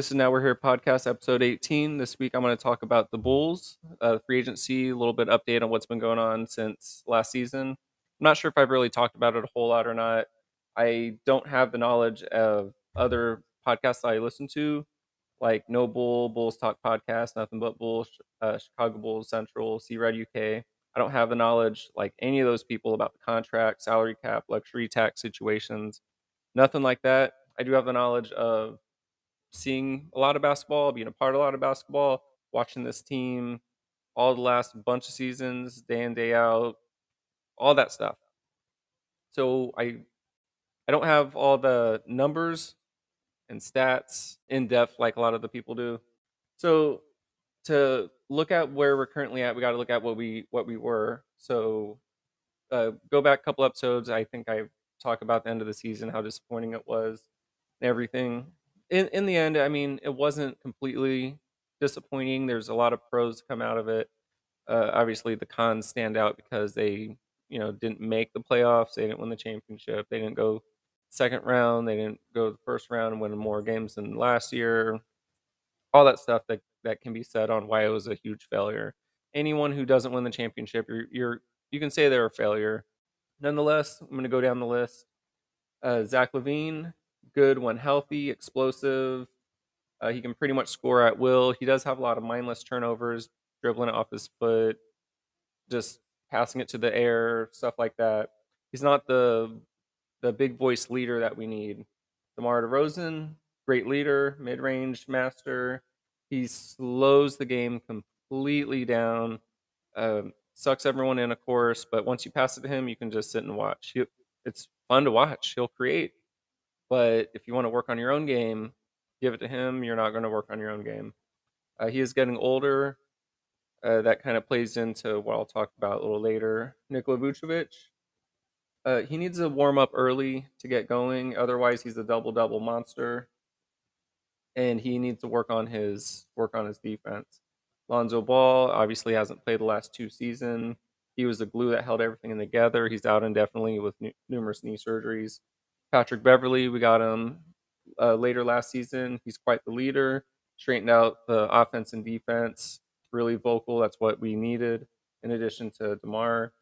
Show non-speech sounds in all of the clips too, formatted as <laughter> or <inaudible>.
This is Now We're Here podcast, episode 18. This week I'm going to talk about the Bulls, uh, free agency, a little bit update on what's been going on since last season. I'm not sure if I've really talked about it a whole lot or not. I don't have the knowledge of other podcasts I listen to, like No Bull, Bulls Talk Podcast, Nothing But Bulls, uh, Chicago Bulls Central, C Red UK. I don't have the knowledge like any of those people about the contract, salary cap, luxury tax situations, nothing like that. I do have the knowledge of seeing a lot of basketball, being a part of a lot of basketball, watching this team all the last bunch of seasons, day in day out, all that stuff. So I I don't have all the numbers and stats in depth like a lot of the people do. So to look at where we're currently at, we got to look at what we what we were. So uh, go back a couple episodes. I think I talked about the end of the season, how disappointing it was, and everything in in the end, I mean, it wasn't completely disappointing. There's a lot of pros come out of it. Uh, obviously, the cons stand out because they, you know, didn't make the playoffs. They didn't win the championship. They didn't go second round. They didn't go the first round and win more games than last year. All that stuff that that can be said on why it was a huge failure. Anyone who doesn't win the championship, you're, you're you can say they're a failure. Nonetheless, I'm going to go down the list. Uh, Zach LaVine, good when healthy, explosive. Uh, he can pretty much score at will. He does have a lot of mindless turnovers, dribbling it off his foot, just passing it to the air, stuff like that. He's not the the big voice leader that we need. DeMar DeRozan, great leader, mid range master. He slows the game completely down. Um, sucks everyone in, of course, but once you pass it to him, you can just sit and watch. He, it's fun to watch. He'll create. But if you want to work on your own game, give it to him. You're not going to work on your own game. Uh, he is getting older. Uh, that kind of plays into what I'll talk about a little later. Nikola Vucevic, uh, he needs to warm up early to get going. Otherwise, he's a double double monster, and he needs to work on his work on his defense. Lonzo Ball obviously hasn't played the last two seasons. He was the glue that held everything together. He's out indefinitely with numerous knee surgeries. Patrick Beverley, we got him uh, later last season. He's quite the leader, straightened out the offense and defense, really vocal. That's what we needed in addition to DeMar.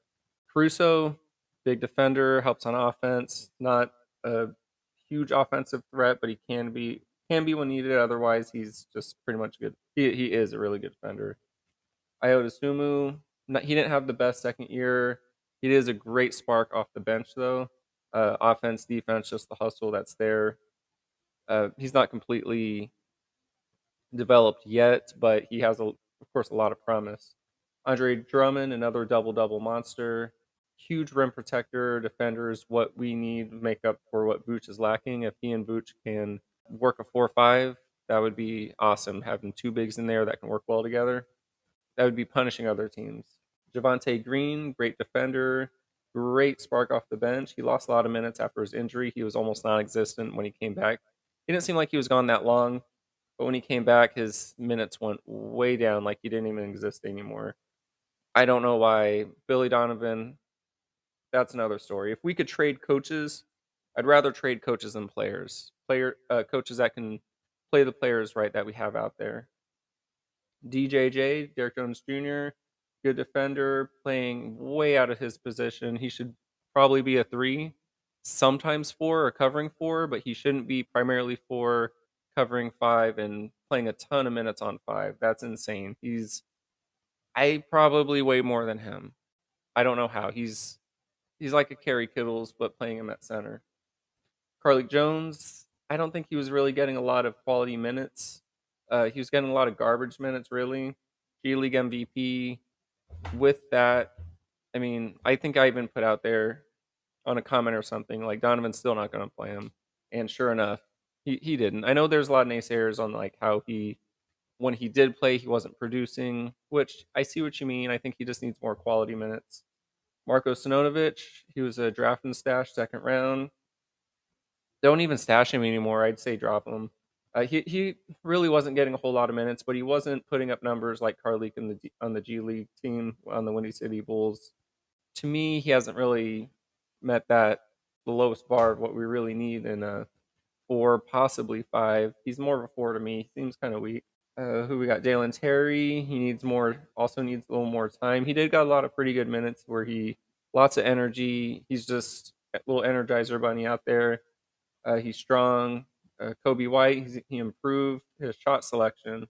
Caruso, big defender, helps on offense. Not a huge offensive threat, but he can be can be when needed. Otherwise, he's just pretty much good. He, he is a really good defender. Ayo Dosunmu, he didn't have the best second year. He is a great spark off the bench, though uh, offense, defense, just the hustle that's there. Uh, he's not completely developed yet, but he has, a, of course, a lot of promise. Andre Drummond, another double double monster, huge rim protector, defenders, what we need to make up for what Vooch is lacking. If he and Vooch can work a 4 5, that would be awesome. Having two bigs in there that can work well together, that would be punishing other teams. Javonte Green, great defender, great spark off the bench. He lost a lot of minutes after his injury. He was almost non-existent when he came back. He didn't seem like he was gone that long, but when he came back, his minutes went way down, like he didn't even exist anymore. I don't know why. Billy Donovan, that's another story. If we could trade coaches, I'd rather trade coaches than players. Player uh, coaches that can play the players right that we have out there. DJJ, Derrick Jones Jr., good defender, playing way out of his position. He should probably be a three, sometimes four or covering four, but he shouldn't be primarily four, covering five, and playing a ton of minutes on five. That's insane. He's I probably way more than him. I don't know how. He's he's like a Kerry Kittles, but playing him at center. Carlik Jones, I don't think he was really getting a lot of quality minutes. Uh, he was getting a lot of garbage minutes, really. G League MVP, with that, I mean, I think I even put out there on a comment or something like Donovan's still not going to play him, and sure enough, he he didn't. I know there's a lot of naysayers on like how he when he did play he wasn't producing, which I see what you mean. I think he just needs more quality minutes. Marko Simonovic, he was a draft and stash second round. Don't even stash him anymore. I'd say drop him. Uh, he he really wasn't getting a whole lot of minutes, but he wasn't putting up numbers like Carlik in the on the G League team on the Windy City Bulls. To me, he hasn't really met that the lowest bar of what we really need in a four, possibly five. He's more of a four to me. Seems kind of weak. Uh, who we got? Dalen Terry. He needs more. Also needs a little more time. He did got a lot of pretty good minutes where he lots of energy. He's just a little energizer bunny out there. Uh, he's strong. Uh, Coby White. He's, he improved his shot selection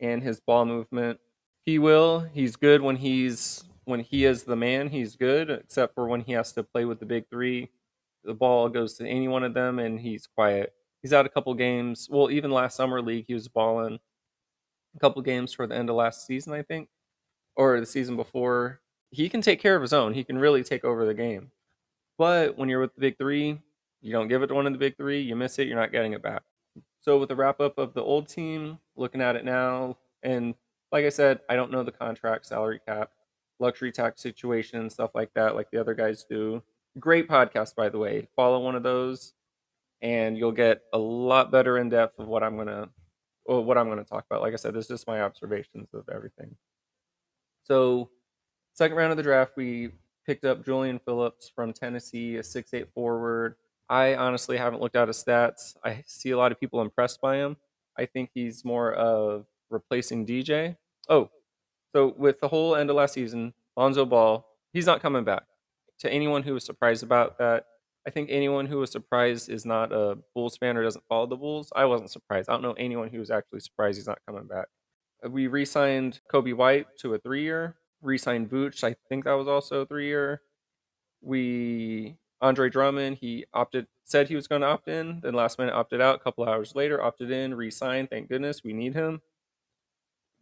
and his ball movement. He will. He's good when he's when he is the man. He's good, except for when he has to play with the big three. The ball goes to any one of them, and he's quiet. He's out a couple games. Well, even last summer league, he was balling a couple games for the end of last season, I think, or the season before. He can take care of his own. He can really take over the game. But when you're with the big three, you don't give it to one of the big three, you miss it, you're not getting it back. So with the wrap up of the old team, looking at it now, and like I said, I don't know the contract, salary cap, luxury tax situation, stuff like that, like the other guys do. Great podcast, by the way. Follow one of those, and you'll get a lot better in depth of what I'm gonna well, what I'm to talk about. Like I said, this is just my observations of everything. So, second round of the draft, we picked up Julian Phillips from Tennessee, a six-eight forward. I honestly haven't looked at his stats. I see a lot of people impressed by him. I think he's more of replacing DJ. Oh, so with the whole end of last season, Lonzo Ball, he's not coming back. To anyone who was surprised about that, I think anyone who was surprised is not a Bulls fan or doesn't follow the Bulls. I wasn't surprised. I don't know anyone who was actually surprised he's not coming back. Uh, we re-signed Coby White to a three-year. Re-signed Vooch. I think that was also a three-year. We Andre Drummond. He opted, said he was going to opt in, then last minute opted out. A couple hours later, opted in, re-signed. Thank goodness, we need him.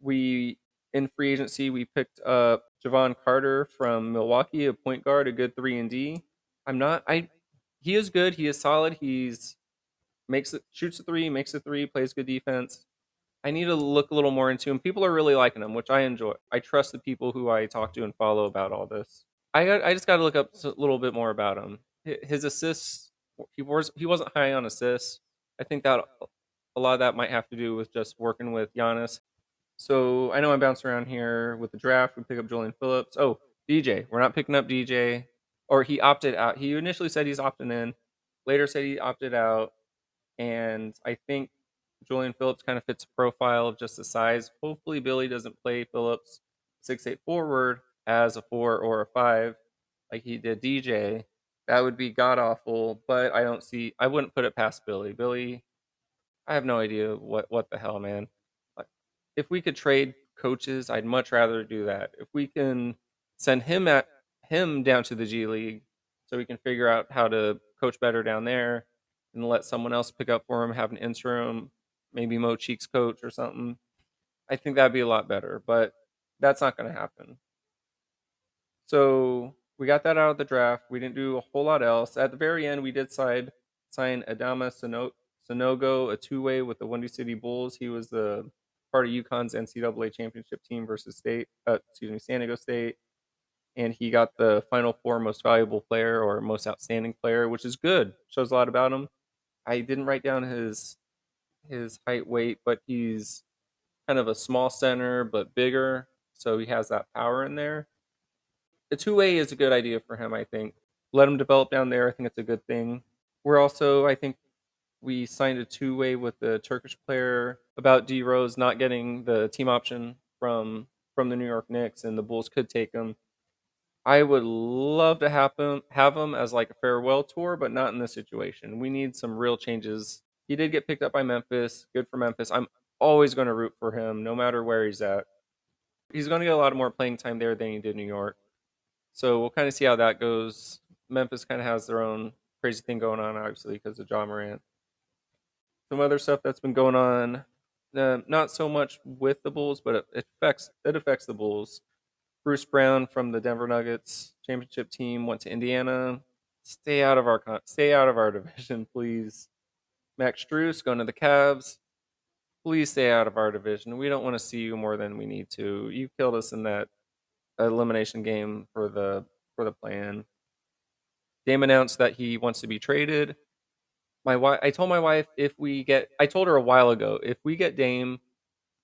We in free agency we picked up Jevon Carter from Milwaukee, a point guard, a good three and D. I'm not. I he is good. He is solid. He's makes it shoots a three, makes a three, plays good defense. I need to look a little more into him. People are really liking him, which I enjoy. I trust the people who I talk to and follow about all this. I got, I just got to look up a little bit more about him. His assists, he was he wasn't high on assists. I think that a lot of that might have to do with just working with Giannis. So I know I'm bouncing around here with the draft. We pick up Julian Phillips. Oh, DJ. We're not picking up DJ or he opted out. He initially said he's opting in, later said he opted out, and I think Julian Phillips kind of fits a profile of just the size. Hopefully, Billy doesn't play Phillips six eight forward as a four or a five like he did DJ. That would be god awful, but I don't see. I wouldn't put it past Billy. Billy, I have no idea what what the hell, man. If we could trade coaches, I'd much rather do that. If we can send him at him down to the G League so we can figure out how to coach better down there and let someone else pick up for him, have an interim, maybe Mo Cheeks coach or something. I think that'd be a lot better, but that's not going to happen. So we got that out of the draft. We didn't do a whole lot else. At the very end, we did sign sign Adama Sanogo, a two way with the Windy City Bulls. He was the part of UConn's NCAA championship team versus State, uh, excuse me, San Diego State and he got the Final Four Most Valuable Player or Most Outstanding Player, which is good. Shows a lot about him. I didn't write down his his height, weight, but he's kind of a small center but bigger, so he has that power in there. The two way is a good idea for him, I think. Let him develop down there. I think it's a good thing. We're also, I think, we signed a two way with the Turkish player about D Rose not getting the team option from from the New York Knicks, and the Bulls could take him I would love to have him have him as like a farewell tour, but not in this situation. We need some real changes. He did get picked up by Memphis. Good for Memphis. I'm always going to root for him, no matter where he's at. He's going to get a lot more playing time there than he did in New York. So we'll kind of see how that goes. Memphis kind of has their own crazy thing going on, obviously, because of Ja Morant. Some other stuff that's been going on, uh, not so much with the Bulls, but it affects it affects the Bulls. Bruce Brown from the Denver Nuggets championship team went to Indiana. Stay out of our stay out of our <laughs> division, please. Max Strus going to the Cavs. Please stay out of our division. We don't want to see you more than we need to. You killed us in that elimination game for the for the plan. Dame announced that he wants to be traded. My wife, I told my wife if we get, I told her a while ago, if we get Dame,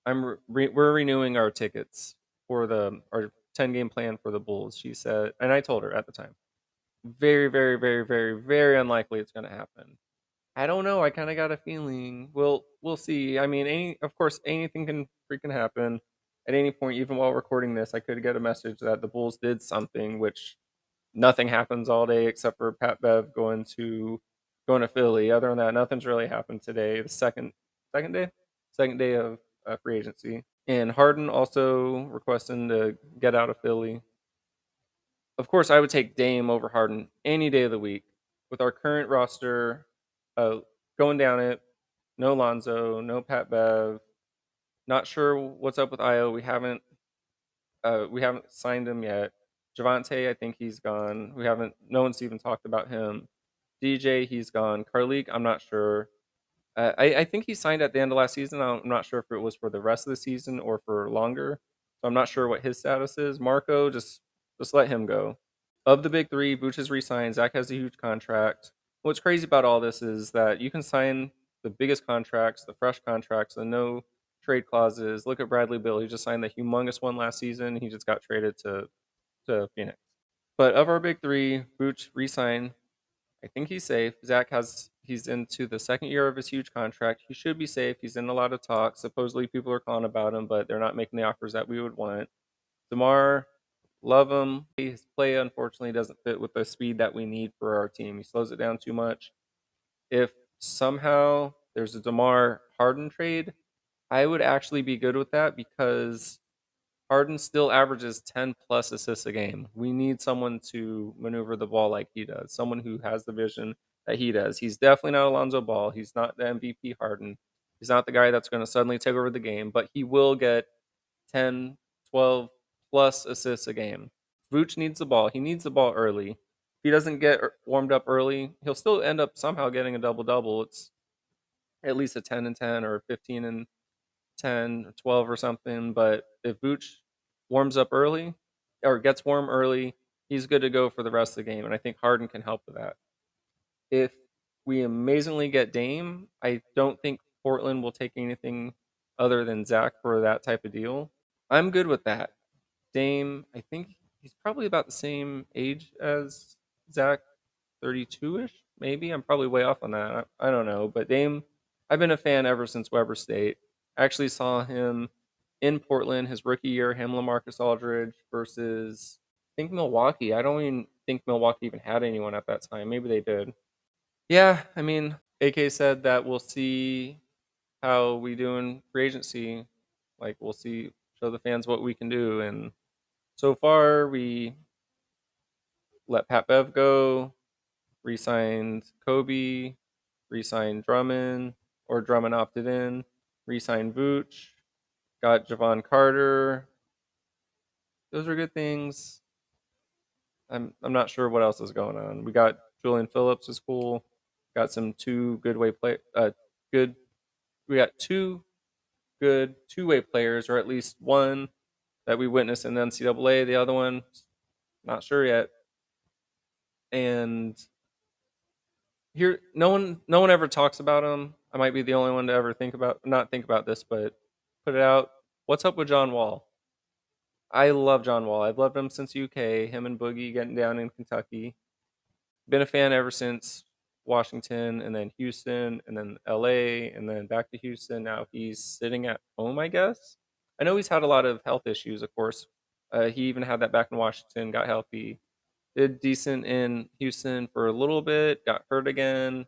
I'm re, we're renewing our tickets for the our 10 game plan for the Bulls. She said, and I told her at the time, very, very, very, very, very unlikely it's going to happen. I don't know. I kind of got a feeling. We'll we'll see. I mean, any of course anything can freaking happen at any point. Even while recording this, I could get a message that the Bulls did something, which nothing happens all day except for Pat Bev going to going to Philly. Other than that, nothing's really happened today. The second second day, second day of uh, free agency, and Harden also requesting to get out of Philly. Of course, I would take Dame over Harden any day of the week. With our current roster, uh, going down it, no Lonzo, no Pat Bev. Not sure what's up with Ayo. We haven't uh, we haven't signed him yet. Javonte, I think he's gone. We haven't. No one's even talked about him. DJ, he's gone. Carlik, I'm not sure. Uh, I, I think he signed at the end of last season. I'm not sure if it was for the rest of the season or for longer. So I'm not sure what his status is. Marko, just just let him go. Of the big three, Vooch has re-signed. Zach has a huge contract. What's crazy about all this is that you can sign the biggest contracts, the fresh contracts, the no trade clauses. Look at Bradley Beal. He just signed the humongous one last season. He just got traded to to Phoenix. But of our big three, Vooch re-signed. I think he's safe. Zach has he's into the second year of his huge contract. He should be safe. He's in a lot of talks. Supposedly people are calling about him, but they're not making the offers that we would want. DeMar, love him. His play unfortunately doesn't fit with the speed that we need for our team. He slows it down too much. If somehow there's a DeMar Harden trade, I would actually be good with that because Harden still averages 10 plus assists a game. We need someone to maneuver the ball like he does, someone who has the vision that he does. He's definitely not Alonzo Ball. He's not the MVP Harden. He's not the guy that's going to suddenly take over the game, but he will get 10, 12 plus assists a game. Vooch needs the ball. He needs the ball early. If he doesn't get er, warmed up early, he'll still end up somehow getting a double double. It's at least a 10 and 10 or 15 and 10 or 12 or something. But if Vooch warms up early or gets warm early, he's good to go for the rest of the game. And I think Harden can help with that. If we amazingly get Dame, I don't think Portland will take anything other than Zach for that type of deal. I'm good with that. Dame, I think he's probably about the same age as Zach, 32 ish, maybe. I'm probably way off on that. I don't know. But Dame, I've been a fan ever since Weber State. Actually saw him in Portland his rookie year, him LaMarcus Aldridge versus I think Milwaukee. I don't even think Milwaukee even had anyone at that time. Maybe they did. Yeah, I mean, AK said that we'll see how we do in free agency. Like we'll see show the fans what we can do. And so far we let Pat Bev go, re-signed Coby, re-signed Drummond, or Drummond opted in, re-signed Vooch, got Jevon Carter. Those are good things. I'm I'm not sure what else is going on. We got Julian Phillips is cool. Got some two good way play uh good we got two good two way players, or at least one that we witnessed in the NCAA. The other one, not sure yet. And here, no one no one ever talks about him. I might be the only one to ever think about not think about this, but put it out. What's up with John Wall? I love John Wall. I've loved him since UK. Him and Boogie getting down in Kentucky. Been a fan ever since Washington, and then Houston, and then LA, and then back to Houston. Now he's sitting at home, I guess. I know he's had a lot of health issues, of course. Uh, he even had that back in Washington, got healthy, did decent in Houston for a little bit, got hurt again,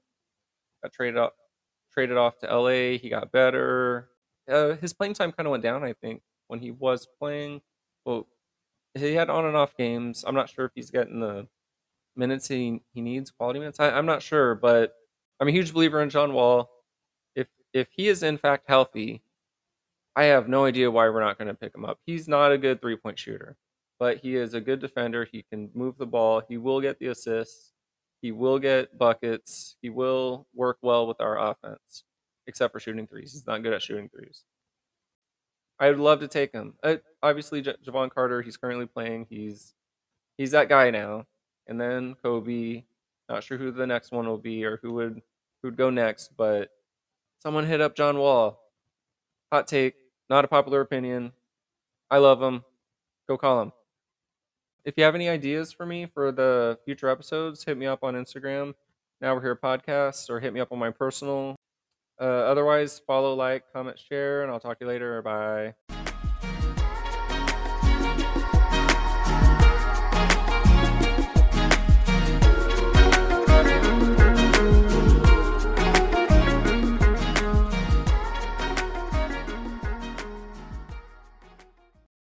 got traded off, traded off to LA. He got better. Uh, his playing time kind of went down, I think, when he was playing. Well, he had on and off games. I'm not sure if he's getting the minutes he, he needs, quality minutes. I, I'm not sure, but I'm a huge believer in John Wall. If if he is in fact healthy, I have no idea why we're not going to pick him up. He's not a good three point shooter, but he is a good defender. He can move the ball. He will get the assists. He will get buckets. He will work well with our offense, except for shooting threes. He's not good at shooting threes. I would love to take him. Obviously, J- Jevon Carter. He's currently playing. He's he's that guy now. And then Coby. Not sure who the next one will be or who would who would go next, but someone hit up John Wall. Hot take, not a popular opinion. I love him. Go call him. If you have any ideas for me for the future episodes, hit me up on Instagram Now We're Here podcast or hit me up on my personal. Uh, otherwise, follow, like, comment, share, and I'll talk to you later. Bye.